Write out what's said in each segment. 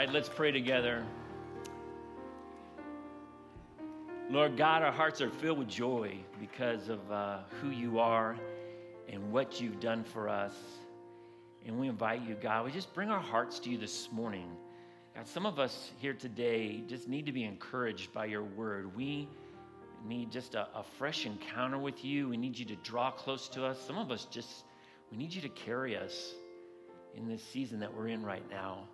right, let's pray together. Lord God, our hearts are filled with joy because of uh, who you are and what you've done for us. And we invite you, God, we just bring our hearts to you this morning. God, some of us here today just need to be encouraged by your word. We need just a, a fresh encounter with you. We need you to draw close to us. Some of us just, we need you to carry us in this season that we're in right now.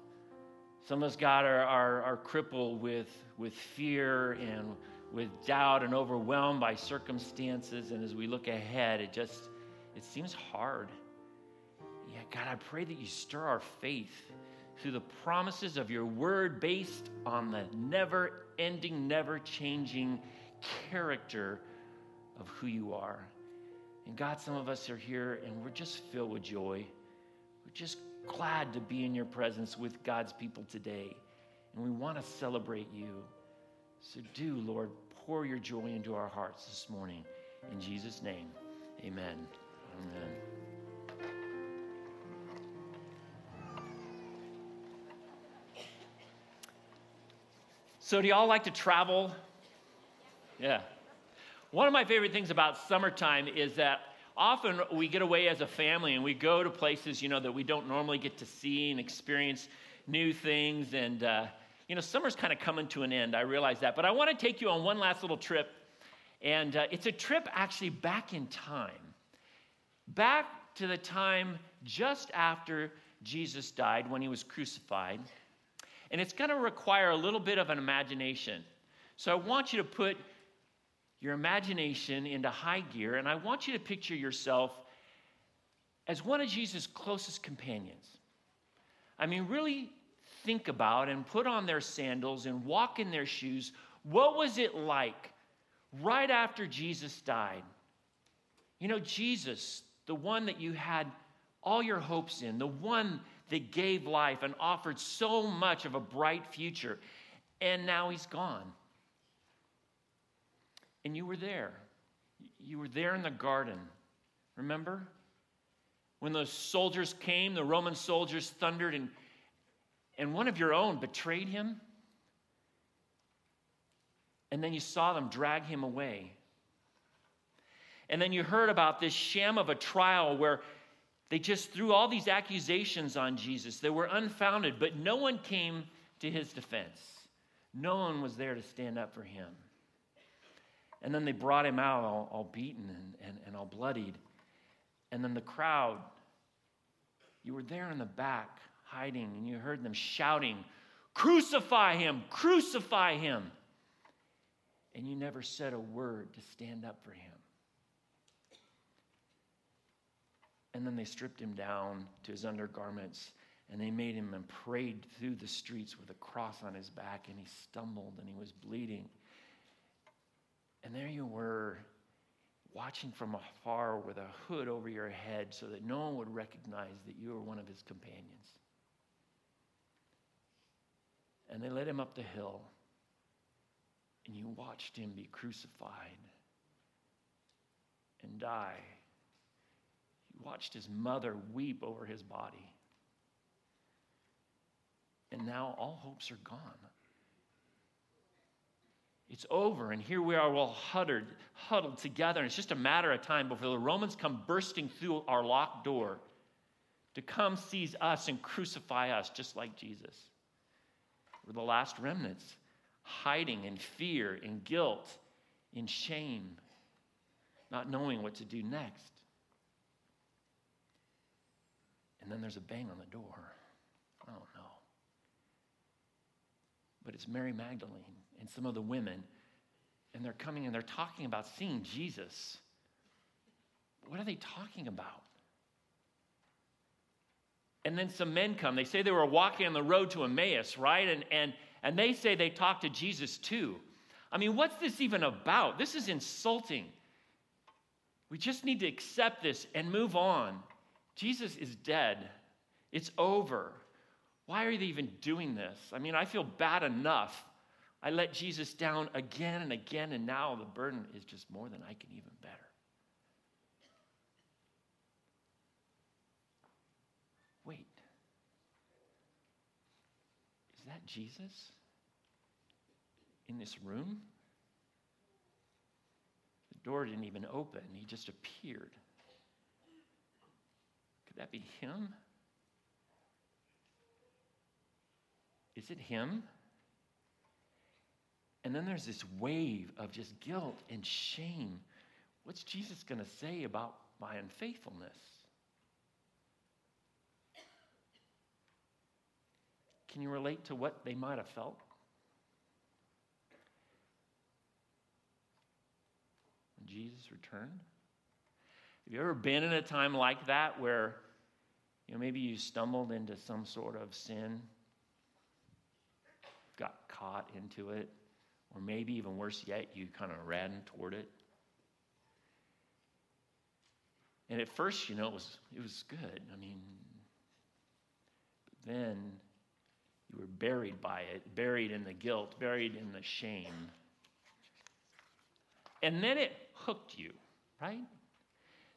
Some of us, God, are, are, are crippled with, with fear and with doubt and overwhelmed by circumstances. And as we look ahead, it just, it seems hard. Yeah, God, I pray that you stir our faith through the promises of your word based on the never ending, never changing character of who you are. And God, some of us are here and we're just filled with joy. We're just glad to be in your presence with God's people today. And we want to celebrate you. So do, Lord, pour your joy into our hearts this morning. In Jesus' name, amen. Amen. So, do y'all like to travel? Yeah. One of my favorite things about summertime is that often we get away as a family and we go to places, you know, that we don't normally get to see and experience new things. And, uh, you know, summer's kind of coming to an end. I realize that. But I want to take you on one last little trip. And uh, it's a trip actually back in time. Back to the time just after Jesus died when he was crucified. And it's going to require a little bit of an imagination. So I want you to put your imagination into high gear, and I want you to picture yourself as one of Jesus' closest companions. I mean, really think about and put on their sandals and walk in their shoes. What was it like right after Jesus died? You know, Jesus, the one that you had all your hopes in, the one that gave life and offered so much of a bright future, and now he's gone. And you were there. You were there in the garden. Remember? When those soldiers came, the Roman soldiers thundered, and, and one of your own betrayed him. And then you saw them drag him away. And then you heard about this sham of a trial where they just threw all these accusations on Jesus. They were unfounded, but no one came to his defense. No one was there to stand up for him. And then they brought him out all, all beaten and, and, and all bloodied. And then the crowd, you were there in the back hiding, and you heard them shouting, Crucify him! Crucify him! And you never said a word to stand up for him. And then they stripped him down to his undergarments and they made him and prayed through the streets with a cross on his back and he stumbled and he was bleeding. And there you were, watching from afar with a hood over your head so that no one would recognize that you were one of his companions. And they led him up the hill, and you watched him be crucified and die. You watched his mother weep over his body. And now all hopes are gone. It's over, and here we are all huddled, huddled together, and it's just a matter of time before the Romans come bursting through our locked door to come seize us and crucify us just like Jesus. We're the last remnants, hiding in fear, in guilt, in shame, not knowing what to do next. And then there's a bang on the door. Oh no. But it's Mary Magdalene and some of the women, and they're coming and they're talking about seeing Jesus. What are they talking about? And then some men come. They say they were walking on the road to Emmaus, right? And, and, and they say they talked to Jesus too. I mean, what's this even about? This is insulting. We just need to accept this and move on. Jesus is dead, it's over. Why are they even doing this? I mean, I feel bad enough I let Jesus down again and again, and now the burden is just more than I can even bear. Wait. Is that Jesus in this room? The door didn't even open, he just appeared. Could that be him? Is it him? And then there's this wave of just guilt and shame. What's Jesus going to say about my unfaithfulness? Can you relate to what they might have felt? When Jesus returned? Have you ever been in a time like that where you know maybe you stumbled into some sort of sin, got caught into it, or maybe even worse yet, you kind of ran toward it? And at first, you know, it was it was good. I mean, but then you were buried by it, buried in the guilt, buried in the shame. And then it hooked you, right?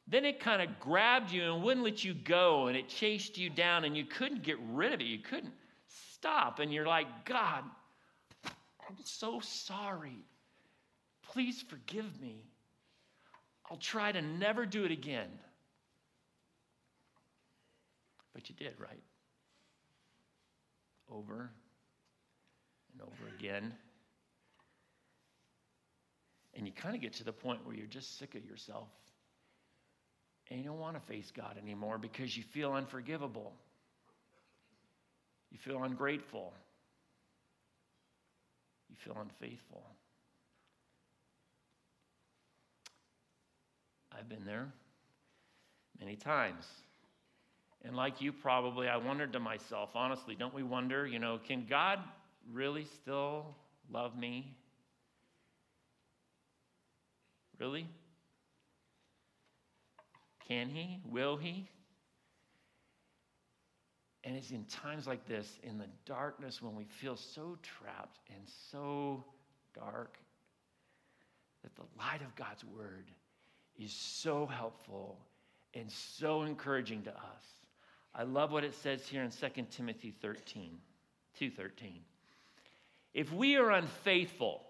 Then it kind of grabbed you and wouldn't let you go, and it chased you down, and you couldn't get rid of it. You couldn't stop. And you're like, God, I'm so sorry. Please forgive me. I'll try to never do it again. But you did, right? over and over again. And you kind of get to the point where you're just sick of yourself. And you don't want to face God anymore because you feel unforgivable. You feel ungrateful. You feel unfaithful. I've been there many times. And like you, probably, I wondered to myself, honestly, don't we wonder, you know, can God really still love me? Really? Can He? Will He? And it's in times like this, in the darkness, when we feel so trapped and so dark, that the light of God's Word is so helpful and so encouraging to us. I love what it says here in 2 Timothy 13, 2:13. If we are unfaithful,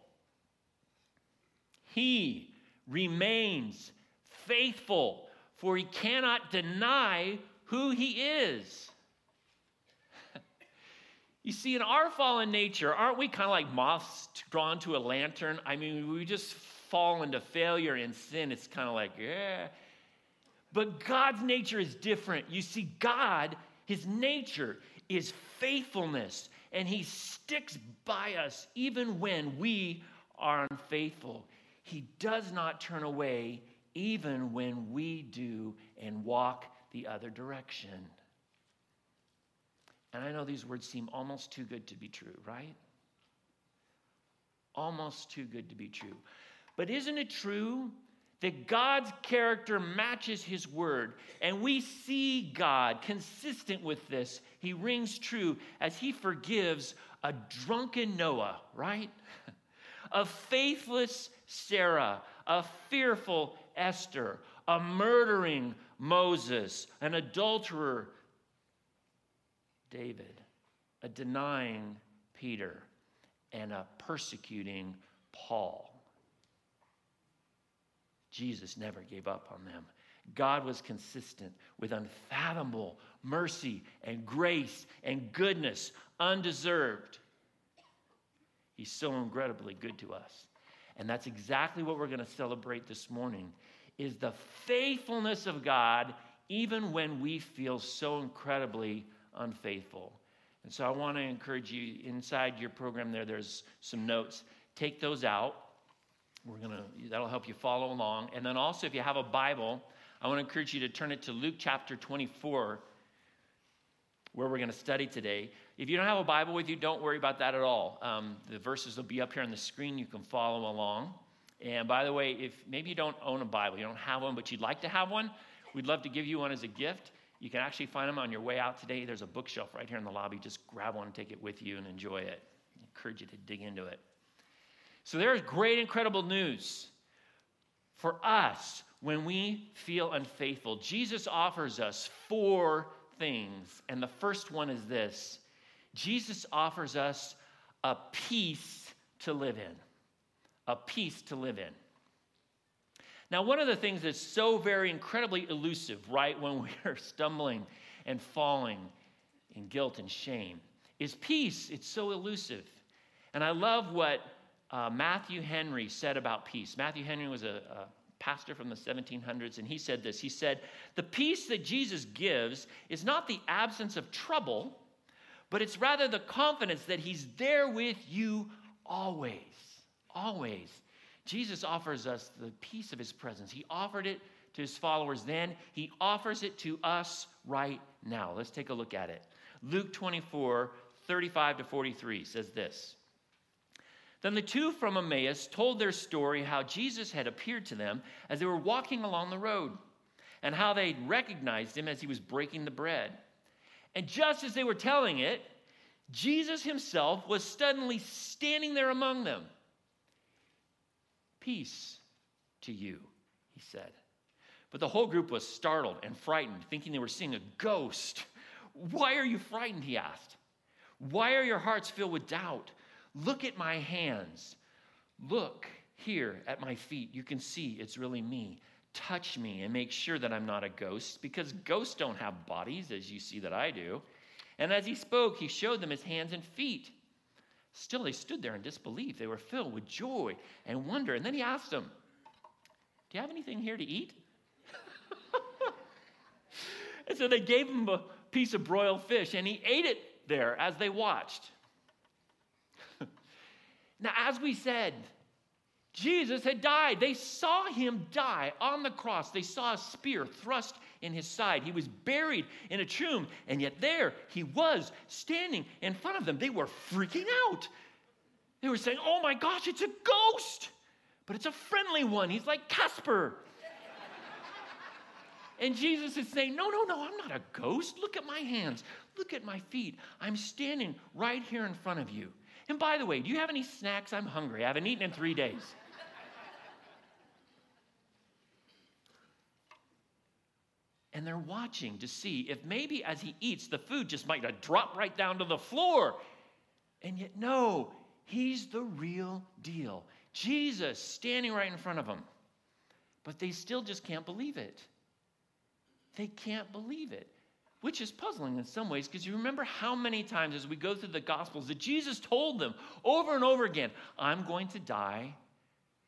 he remains faithful, for he cannot deny who he is. You see, in our fallen nature, aren't we kind of like moths drawn to a lantern? I mean, we just fall into failure and sin. It's kind of like, yeah, but God's nature is different. You see, God, his nature is faithfulness, and he sticks by us even when we are unfaithful. He does not turn away even when we do and walk the other direction. And I know these words seem almost too good to be true, right? Almost too good to be true. But isn't it true that God's character matches his word. And we see God consistent with this. He rings true as he forgives a drunken Noah, right? A faithless Sarah, a fearful Esther, a murdering Moses, an adulterer David, a denying Peter, and a persecuting Paul. Jesus never gave up on them. God was consistent with unfathomable mercy and grace and goodness, undeserved. He's so incredibly good to us. And that's exactly what we're going to celebrate this morning is the faithfulness of God even when we feel so incredibly unfaithful. And so I want to encourage you inside your program there there's some notes. Take those out we're going to, that'll help you follow along. And then also, if you have a Bible, I want to encourage you to turn it to Luke chapter 24, where we're going to study today. If you don't have a Bible with you, don't worry about that at all. Um, the verses will be up here on the screen. You can follow along. And by the way, if maybe you don't own a Bible, you don't have one, but you'd like to have one, we'd love to give you one as a gift. You can actually find them on your way out today. There's a bookshelf right here in the lobby. Just grab one and take it with you and enjoy it. I encourage you to dig into it. So there's great, incredible news for us when we feel unfaithful. Jesus offers us four things. And the first one is this Jesus offers us a peace to live in. A peace to live in. Now, one of the things that's so very incredibly elusive, right, when we are stumbling and falling in guilt and shame, is peace. It's so elusive. And I love what uh, Matthew Henry said about peace. Matthew Henry was a, a pastor from the 1700s, and he said this He said, The peace that Jesus gives is not the absence of trouble, but it's rather the confidence that he's there with you always. Always. Jesus offers us the peace of his presence. He offered it to his followers then, he offers it to us right now. Let's take a look at it. Luke 24, 35 to 43 says this. Then the two from Emmaus told their story how Jesus had appeared to them as they were walking along the road, and how they recognized him as he was breaking the bread. And just as they were telling it, Jesus himself was suddenly standing there among them. Peace to you, he said. But the whole group was startled and frightened, thinking they were seeing a ghost. Why are you frightened? He asked. Why are your hearts filled with doubt? Look at my hands. Look here at my feet. You can see it's really me. Touch me and make sure that I'm not a ghost because ghosts don't have bodies as you see that I do. And as he spoke, he showed them his hands and feet. Still, they stood there in disbelief. They were filled with joy and wonder. And then he asked them, Do you have anything here to eat? and so they gave him a piece of broiled fish, and he ate it there as they watched. now, as we said, Jesus had died. They saw him die on the cross. They saw a spear thrust in his side. He was buried in a tomb, and yet there he was standing in front of them. They were freaking out. They were saying, Oh my gosh, it's a ghost, but it's a friendly one. He's like Casper. and Jesus is saying, No, no, no, I'm not a ghost. Look at my hands. Look at my feet. I'm standing right here in front of you. And by the way, do you have any snacks? I'm hungry. I haven't eaten in three days. And they're watching to see if maybe as he eats, the food just might drop right down to the floor. And yet, no, he's the real deal. Jesus standing right in front of them. But they still just can't believe it. They can't believe it, which is puzzling in some ways because you remember how many times as we go through the Gospels that Jesus told them over and over again, I'm going to die,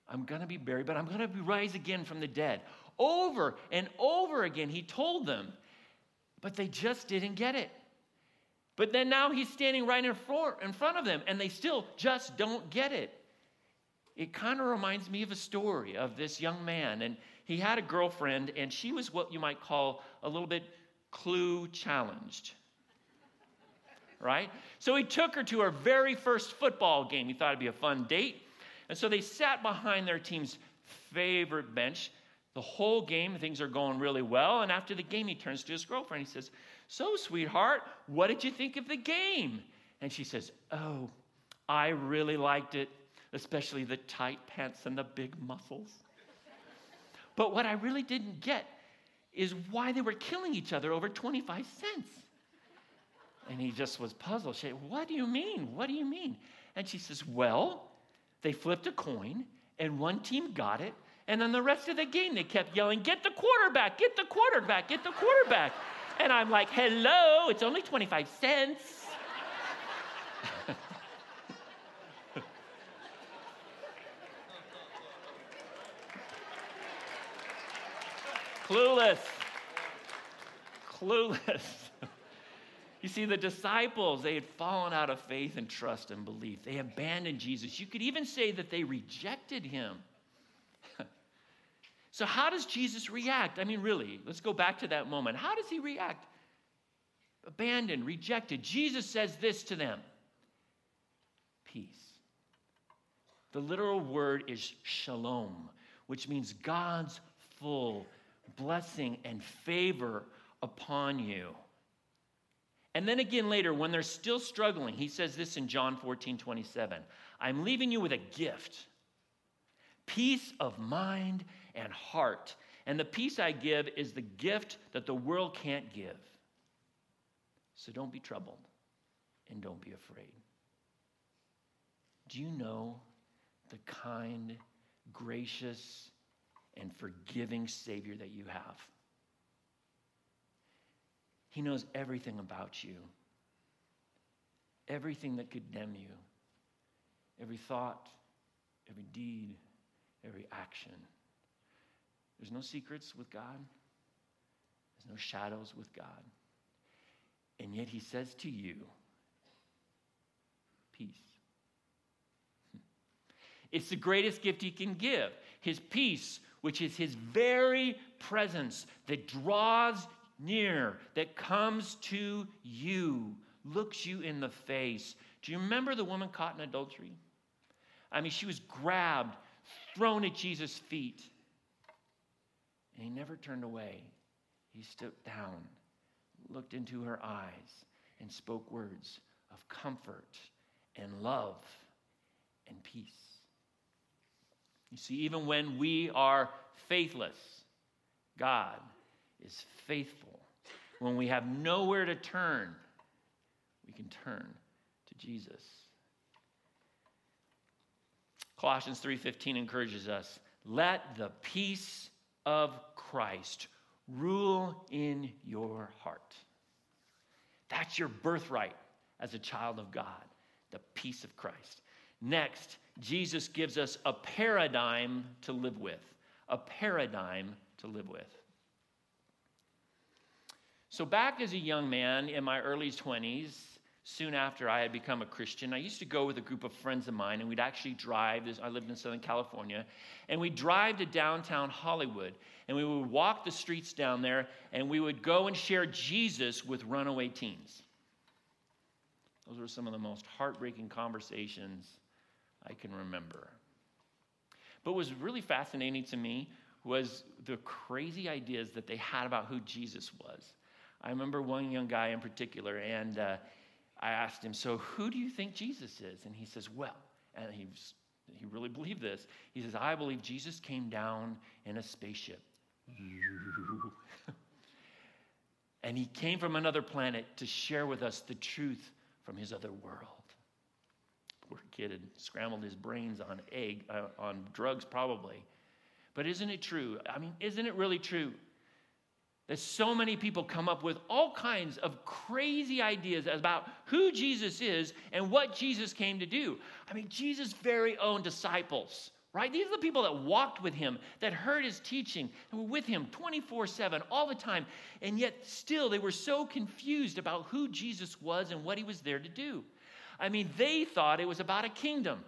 I'm going to be buried, but I'm going to rise again from the dead. Over and over again, he told them, but they just didn't get it. But then now he's standing right in front of them, and they still just don't get it. It kind of reminds me of a story of this young man, and he had a girlfriend, and she was what you might call a little bit clue challenged. Right? So he took her to her very first football game. He thought it'd be a fun date. And so they sat behind their team's favorite bench the whole game, things are going really well. And after the game, he turns to his girlfriend. He says, So, sweetheart, what did you think of the game? And she says, Oh, I really liked it, especially the tight pants and the big muscles. but what I really didn't get is why they were killing each other over 25 cents. And he just was puzzled. She said, What do you mean? What do you mean? And she says, Well, they flipped a coin, and one team got it, and then the rest of the game, they kept yelling, Get the quarterback, get the quarterback, get the quarterback. And I'm like, Hello, it's only 25 cents. Clueless. Clueless. You see, the disciples, they had fallen out of faith and trust and belief. They abandoned Jesus. You could even say that they rejected him. So, how does Jesus react? I mean, really, let's go back to that moment. How does he react? Abandoned, rejected. Jesus says this to them peace. The literal word is shalom, which means God's full blessing and favor upon you. And then again later, when they're still struggling, he says this in John 14 27 I'm leaving you with a gift peace of mind and heart. And the peace I give is the gift that the world can't give. So don't be troubled and don't be afraid. Do you know the kind, gracious, and forgiving Savior that you have? He knows everything about you, everything that could condemn you, every thought, every deed, every action. There's no secrets with God, there's no shadows with God. And yet, He says to you, Peace. It's the greatest gift He can give His peace, which is His very presence that draws near, that comes to you, looks you in the face. Do you remember the woman caught in adultery? I mean, she was grabbed, thrown at Jesus' feet, and he never turned away. He stooped down, looked into her eyes, and spoke words of comfort and love and peace. You see, even when we are faithless, God is faithful. When we have nowhere to turn, we can turn to Jesus. Colossians 3:15 encourages us, "Let the peace of Christ rule in your heart." That's your birthright as a child of God, the peace of Christ. Next, Jesus gives us a paradigm to live with, a paradigm to live with. So, back as a young man in my early 20s, soon after I had become a Christian, I used to go with a group of friends of mine, and we'd actually drive. I lived in Southern California, and we'd drive to downtown Hollywood, and we would walk the streets down there, and we would go and share Jesus with runaway teens. Those were some of the most heartbreaking conversations I can remember. But what was really fascinating to me was the crazy ideas that they had about who Jesus was. I remember one young guy in particular, and uh, I asked him, So who do you think Jesus is? And he says, Well, and he, was, he really believed this. He says, I believe Jesus came down in a spaceship. and he came from another planet to share with us the truth from his other world. Poor kid had scrambled his brains on egg, uh, on drugs probably. But isn't it true? I mean, isn't it really true that so many people come up with all kinds of crazy ideas about who Jesus is and what Jesus came to do. I mean, Jesus' very own disciples, right? These are the people that walked with him, that heard his teaching, and were with him 24 7 all the time. And yet, still, they were so confused about who Jesus was and what he was there to do. I mean, they thought it was about a kingdom,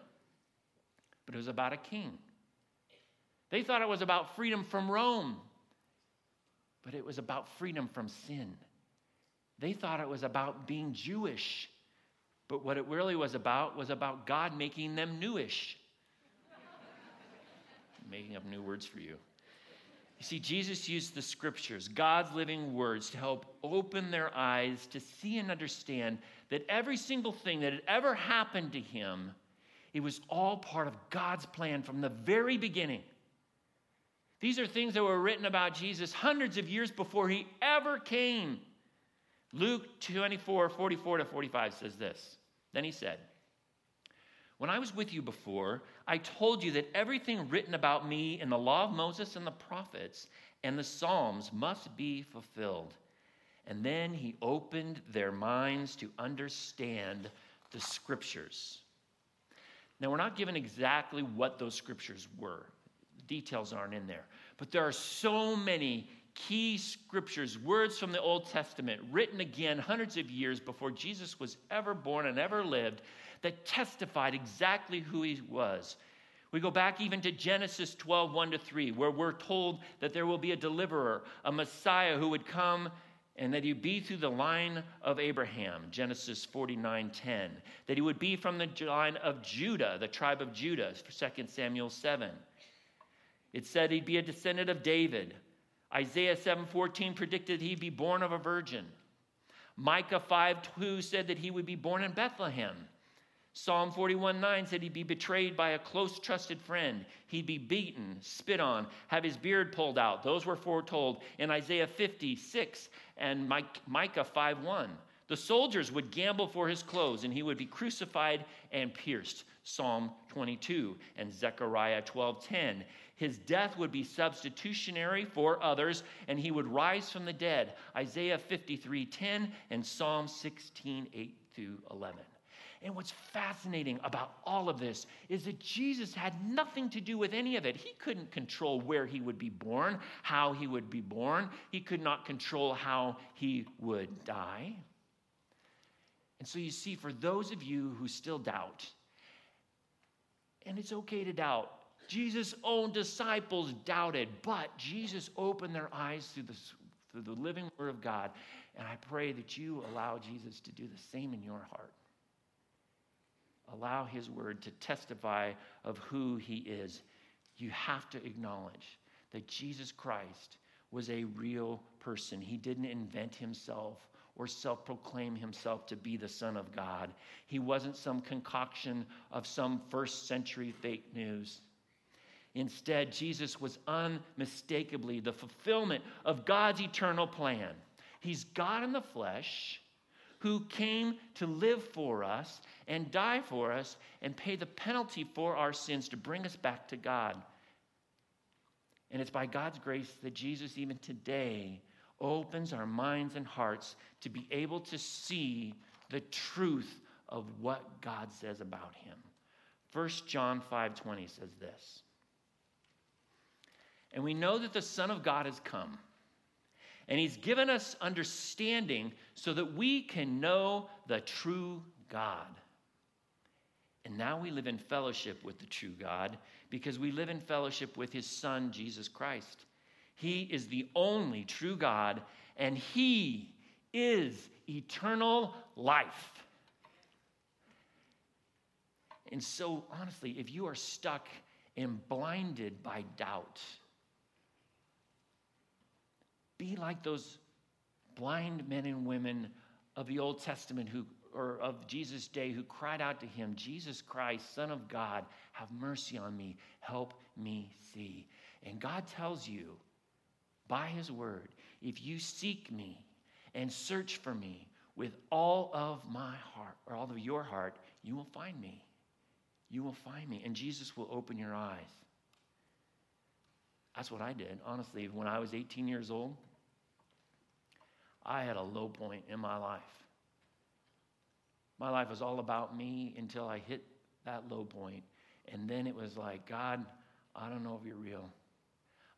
but it was about a king. They thought it was about freedom from Rome, but it was about freedom from sin. They thought it was about being Jewish, but what it really was about was about God making them newish. making up new words for you. You see, Jesus used the scriptures, God's living words, to help open their eyes to see and understand that every single thing that had ever happened to him, it was all part of God's plan from the very beginning. These are things that were written about Jesus hundreds of years before he ever came. Luke 24, 44 to 45 says this. Then he said, When I was with you before, I told you that everything written about me in the law of Moses and the prophets and the Psalms must be fulfilled. And then he opened their minds to understand the scriptures. Now, we're not given exactly what those scriptures were details aren't in there. But there are so many key scriptures, words from the Old Testament, written again hundreds of years before Jesus was ever born and ever lived, that testified exactly who he was. We go back even to Genesis 12, 1 to 3, where we're told that there will be a deliverer, a Messiah who would come and that he'd be through the line of Abraham, Genesis 49, 10. That he would be from the line of Judah, the tribe of Judah, for 2 Samuel 7 it said he'd be a descendant of David. Isaiah 7:14 predicted he'd be born of a virgin. Micah 5:2 said that he would be born in Bethlehem. Psalm 41:9 said he'd be betrayed by a close trusted friend. He'd be beaten, spit on, have his beard pulled out. Those were foretold in Isaiah 56 and Micah 5:1. The soldiers would gamble for his clothes, and he would be crucified and pierced. Psalm 22 and Zechariah 12:10. His death would be substitutionary for others, and he would rise from the dead. Isaiah 53:10 and Psalm 16:8 through 11. And what's fascinating about all of this is that Jesus had nothing to do with any of it. He couldn't control where he would be born, how he would be born. He could not control how he would die. And so you see, for those of you who still doubt, and it's okay to doubt, Jesus' own disciples doubted, but Jesus opened their eyes through the, through the living word of God. And I pray that you allow Jesus to do the same in your heart allow His word to testify of who He is, you have to acknowledge that Jesus Christ was a real person. He didn't invent himself or self proclaim himself to be the Son of God. He wasn't some concoction of some first century fake news. Instead, Jesus was unmistakably the fulfillment of God's eternal plan. He's God in the flesh who came to live for us and die for us and pay the penalty for our sins to bring us back to God. And it's by God's grace that Jesus, even today, opens our minds and hearts to be able to see the truth of what God says about him. 1 John 5:20 says this. And we know that the Son of God has come and he's given us understanding so that we can know the true God. And now we live in fellowship with the true God because we live in fellowship with his Son, Jesus Christ. He is the only true God, and he is eternal life. And so, honestly, if you are stuck and blinded by doubt, be like those blind men and women of the Old Testament who or of Jesus' day who cried out to him, Jesus Christ, Son of God, have mercy on me, help me see. And God tells you by his word, if you seek me and search for me with all of my heart, or all of your heart, you will find me. You will find me, and Jesus will open your eyes. That's what I did, honestly. When I was 18 years old, I had a low point in my life. My life was all about me until I hit that low point. And then it was like, God, I don't know if you're real.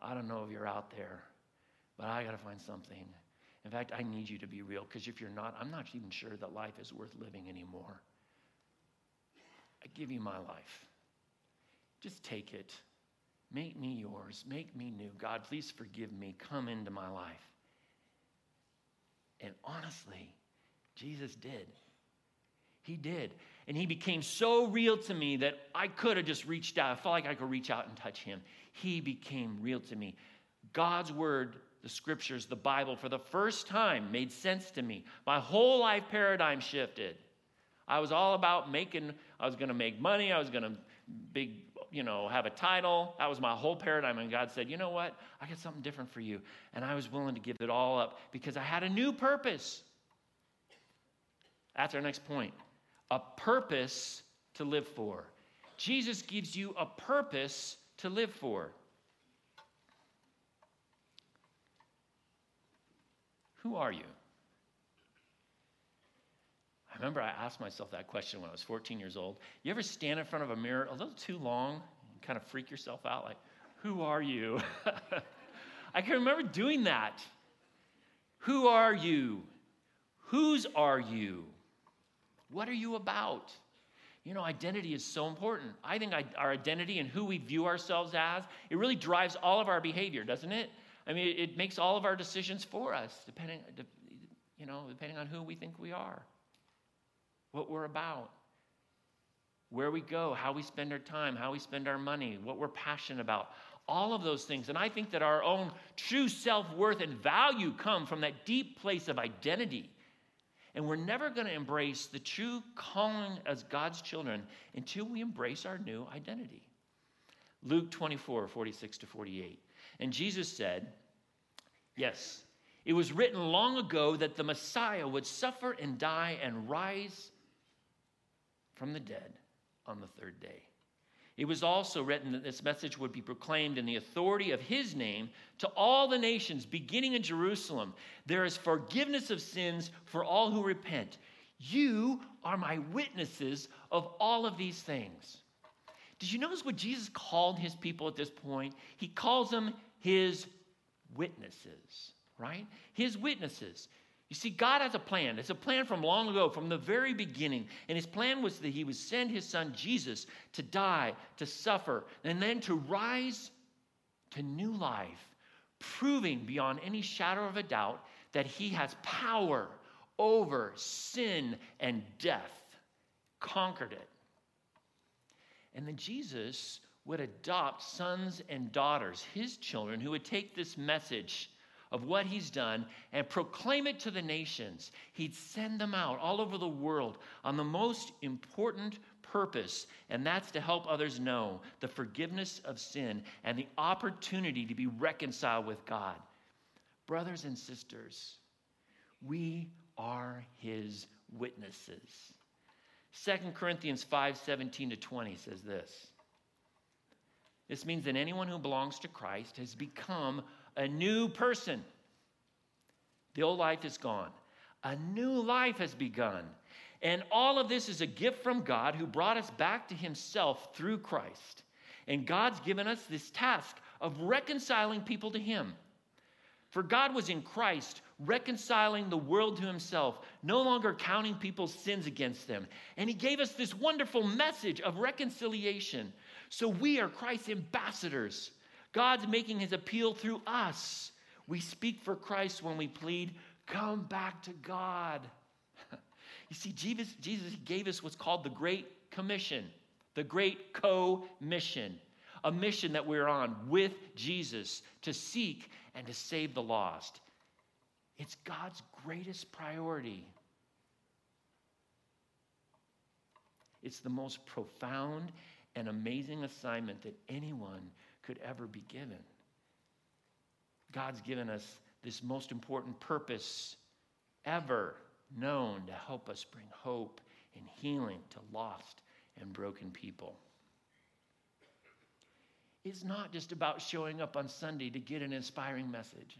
I don't know if you're out there, but I got to find something. In fact, I need you to be real because if you're not, I'm not even sure that life is worth living anymore. I give you my life. Just take it. Make me yours. Make me new. God, please forgive me. Come into my life. And honestly, Jesus did. He did. And he became so real to me that I could have just reached out. I felt like I could reach out and touch him. He became real to me. God's word, the scriptures, the Bible, for the first time made sense to me. My whole life paradigm shifted. I was all about making, I was going to make money. I was going to big, you know, have a title. That was my whole paradigm. And God said, you know what? I got something different for you. And I was willing to give it all up because I had a new purpose. That's our next point a purpose to live for. Jesus gives you a purpose to live for. Who are you? I remember I asked myself that question when I was 14 years old. You ever stand in front of a mirror a little too long and kind of freak yourself out? Like, who are you? I can remember doing that. Who are you? Whose are you? What are you about? You know, identity is so important. I think our identity and who we view ourselves as, it really drives all of our behavior, doesn't it? I mean, it makes all of our decisions for us, depending, you know, depending on who we think we are, what we're about, where we go, how we spend our time, how we spend our money, what we're passionate about, all of those things. And I think that our own true self worth and value come from that deep place of identity. And we're never going to embrace the true calling as God's children until we embrace our new identity. Luke 24, 46 to 48. And Jesus said, Yes, It was written long ago that the Messiah would suffer and die and rise from the dead on the third day. It was also written that this message would be proclaimed in the authority of his name to all the nations, beginning in Jerusalem. There is forgiveness of sins for all who repent. You are my witnesses of all of these things. Did you notice what Jesus called his people at this point? He calls them his witnesses, right? His witnesses. You see, God has a plan. It's a plan from long ago, from the very beginning. And his plan was that he would send his son Jesus to die, to suffer, and then to rise to new life, proving beyond any shadow of a doubt that he has power over sin and death, conquered it. And then Jesus would adopt sons and daughters, his children, who would take this message of what he's done and proclaim it to the nations. He'd send them out all over the world on the most important purpose, and that's to help others know the forgiveness of sin and the opportunity to be reconciled with God. Brothers and sisters, we are his witnesses. 2 Corinthians 5 17 to 20 says this. This means that anyone who belongs to Christ has become a new person. The old life is gone, a new life has begun. And all of this is a gift from God who brought us back to himself through Christ. And God's given us this task of reconciling people to him. For God was in Christ, reconciling the world to himself, no longer counting people's sins against them. And he gave us this wonderful message of reconciliation. So we are Christ's ambassadors. God's making his appeal through us. We speak for Christ when we plead, Come back to God. you see, Jesus, Jesus gave us what's called the Great Commission, the Great Co Mission, a mission that we're on with Jesus to seek and to save the lost. It's God's greatest priority. It's the most profound and amazing assignment that anyone could ever be given. God's given us this most important purpose ever known to help us bring hope and healing to lost and broken people. It's not just about showing up on Sunday to get an inspiring message.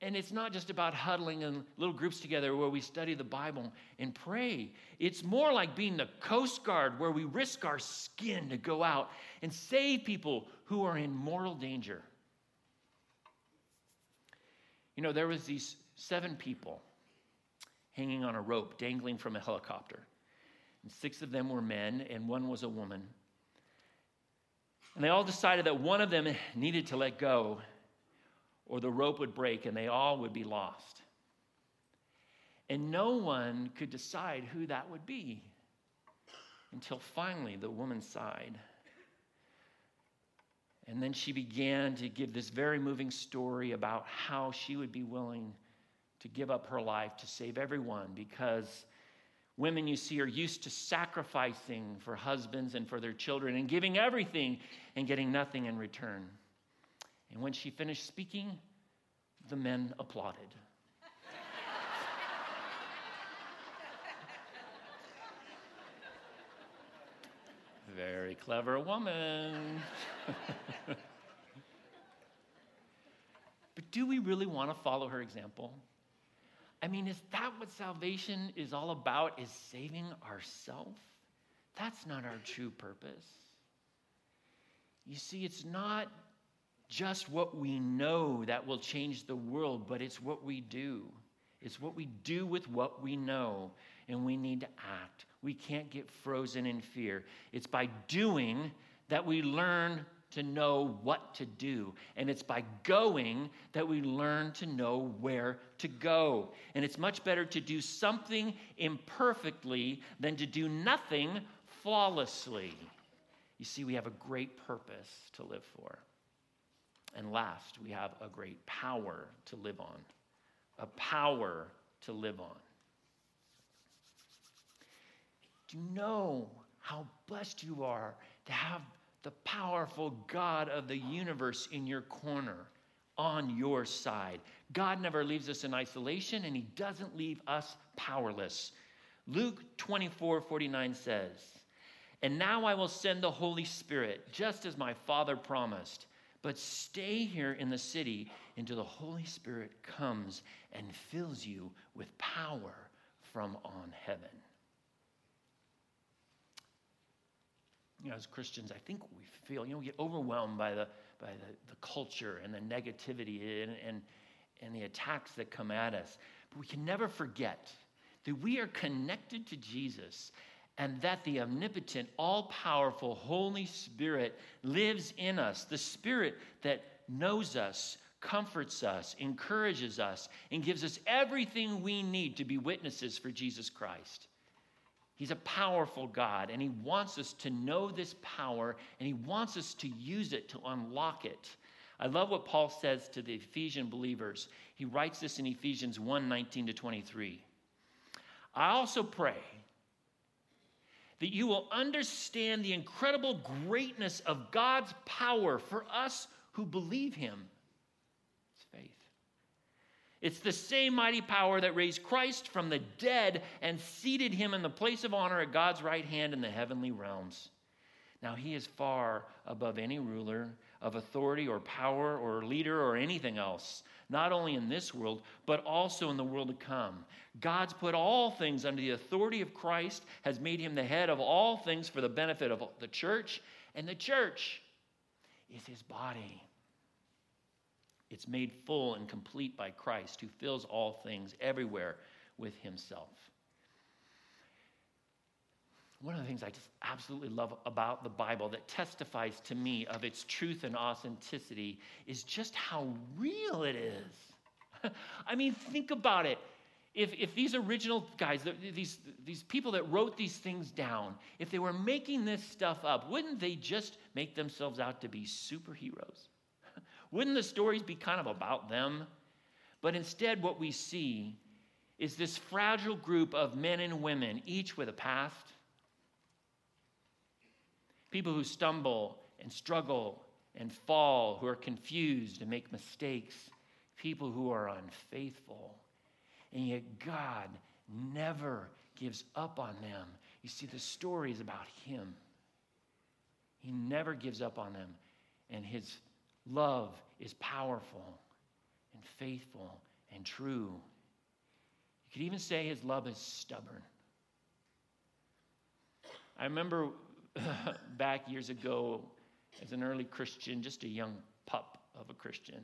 And it's not just about huddling in little groups together where we study the Bible and pray. It's more like being the Coast Guard where we risk our skin to go out and save people who are in mortal danger. You know, there was these seven people hanging on a rope dangling from a helicopter. And six of them were men and one was a woman. And they all decided that one of them needed to let go or the rope would break and they all would be lost. And no one could decide who that would be until finally the woman sighed. And then she began to give this very moving story about how she would be willing to give up her life to save everyone because women you see are used to sacrificing for husbands and for their children and giving everything and getting nothing in return. And when she finished speaking, the men applauded. Very clever woman. but do we really want to follow her example? I mean, is that what salvation is all about? Is saving ourselves? That's not our true purpose. You see, it's not just what we know that will change the world, but it's what we do. It's what we do with what we know, and we need to act. We can't get frozen in fear. It's by doing that we learn to know what to do. And it's by going that we learn to know where to go. And it's much better to do something imperfectly than to do nothing flawlessly. You see, we have a great purpose to live for. And last, we have a great power to live on. A power to live on. Do you know how blessed you are to have the powerful God of the universe in your corner, on your side. God never leaves us in isolation, and He doesn't leave us powerless. Luke 24 49 says, And now I will send the Holy Spirit, just as my Father promised. But stay here in the city until the Holy Spirit comes and fills you with power from on heaven. You know, as Christians, I think we feel, you know, we get overwhelmed by the, by the, the culture and the negativity and, and, and the attacks that come at us. But we can never forget that we are connected to Jesus and that the omnipotent, all powerful Holy Spirit lives in us, the Spirit that knows us, comforts us, encourages us, and gives us everything we need to be witnesses for Jesus Christ. He's a powerful God, and He wants us to know this power, and He wants us to use it to unlock it. I love what Paul says to the Ephesian believers. He writes this in Ephesians 1 19 to 23. I also pray that you will understand the incredible greatness of God's power for us who believe Him. It's the same mighty power that raised Christ from the dead and seated him in the place of honor at God's right hand in the heavenly realms. Now, he is far above any ruler of authority or power or leader or anything else, not only in this world, but also in the world to come. God's put all things under the authority of Christ, has made him the head of all things for the benefit of the church, and the church is his body. It's made full and complete by Christ, who fills all things everywhere with himself. One of the things I just absolutely love about the Bible that testifies to me of its truth and authenticity is just how real it is. I mean, think about it if, if these original guys, these, these people that wrote these things down, if they were making this stuff up, wouldn't they just make themselves out to be superheroes? Wouldn't the stories be kind of about them? But instead, what we see is this fragile group of men and women, each with a past. People who stumble and struggle and fall, who are confused and make mistakes. People who are unfaithful and yet God never gives up on them. You see, the story is about Him. He never gives up on them, and His love is powerful and faithful and true. You could even say His love is stubborn. I remember back years ago as an early Christian, just a young pup of a Christian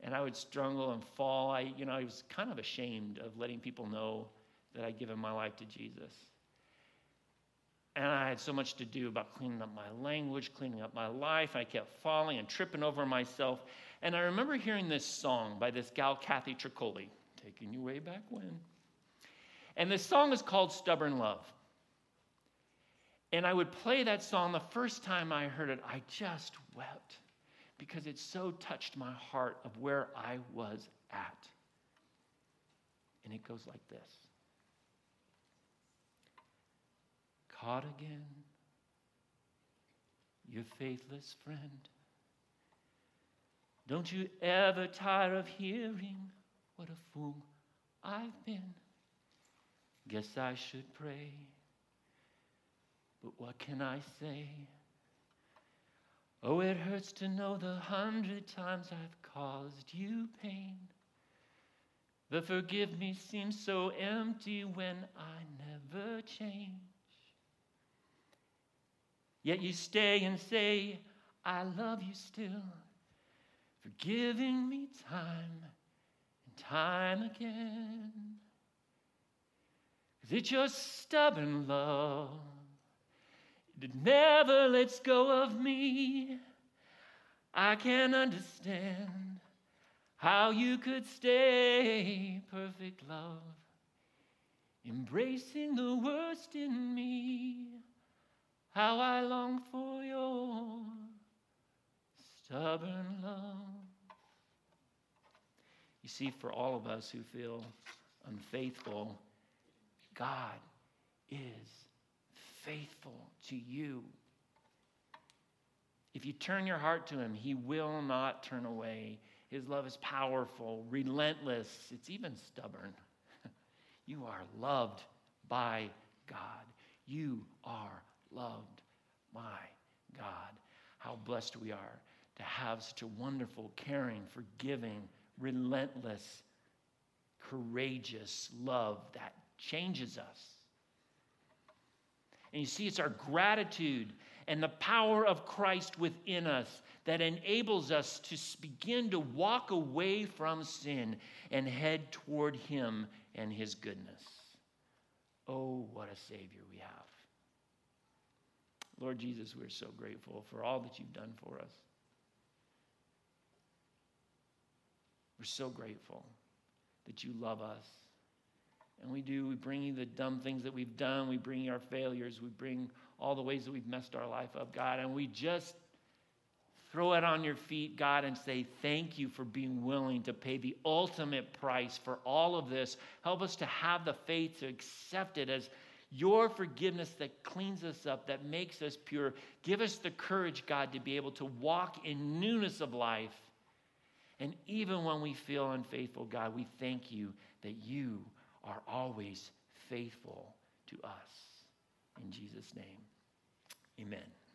and I would struggle and fall. I, you know, I was kind of ashamed of letting people know that I'd given my life to Jesus. And I had so much to do about cleaning up my language, cleaning up my life. I kept falling and tripping over myself. And I remember hearing this song by this gal, Kathy Troccoli, taking you way back when. And this song is called Stubborn Love. And I would play that song the first time I heard it, I just wept because it so touched my heart of where I was at. And it goes like this Caught again, your faithless friend. Don't you ever tire of hearing what a fool I've been? Guess I should pray. But what can I say? Oh, it hurts to know the hundred times I've caused you pain. The forgive me seems so empty when I never change. Yet you stay and say, I love you still, forgiving me time and time again. Cause it's your stubborn love that never lets go of me. I can't understand how you could stay perfect love, embracing the worst in me. How I long for your stubborn love. You see, for all of us who feel unfaithful, God is faithful to you. If you turn your heart to Him, He will not turn away His love is powerful, relentless, it's even stubborn. you are loved by God. You are loved by God. How blessed we are to have such a wonderful, caring, forgiving, relentless, courageous love that changes us. And you see, it's our gratitude and the power of Christ within us that enables us to begin to walk away from sin and head toward Him and His goodness. Oh, what a Savior we have. Lord Jesus, we're so grateful for all that you've done for us. We're so grateful that you love us. And we do. We bring you the dumb things that we've done. We bring you our failures. We bring all the ways that we've messed our life up, God. And we just throw it on your feet, God, and say, Thank you for being willing to pay the ultimate price for all of this. Help us to have the faith to accept it as your forgiveness that cleans us up, that makes us pure. Give us the courage, God, to be able to walk in newness of life. And even when we feel unfaithful, God, we thank you that you are always faithful to us. In Jesus' name, amen.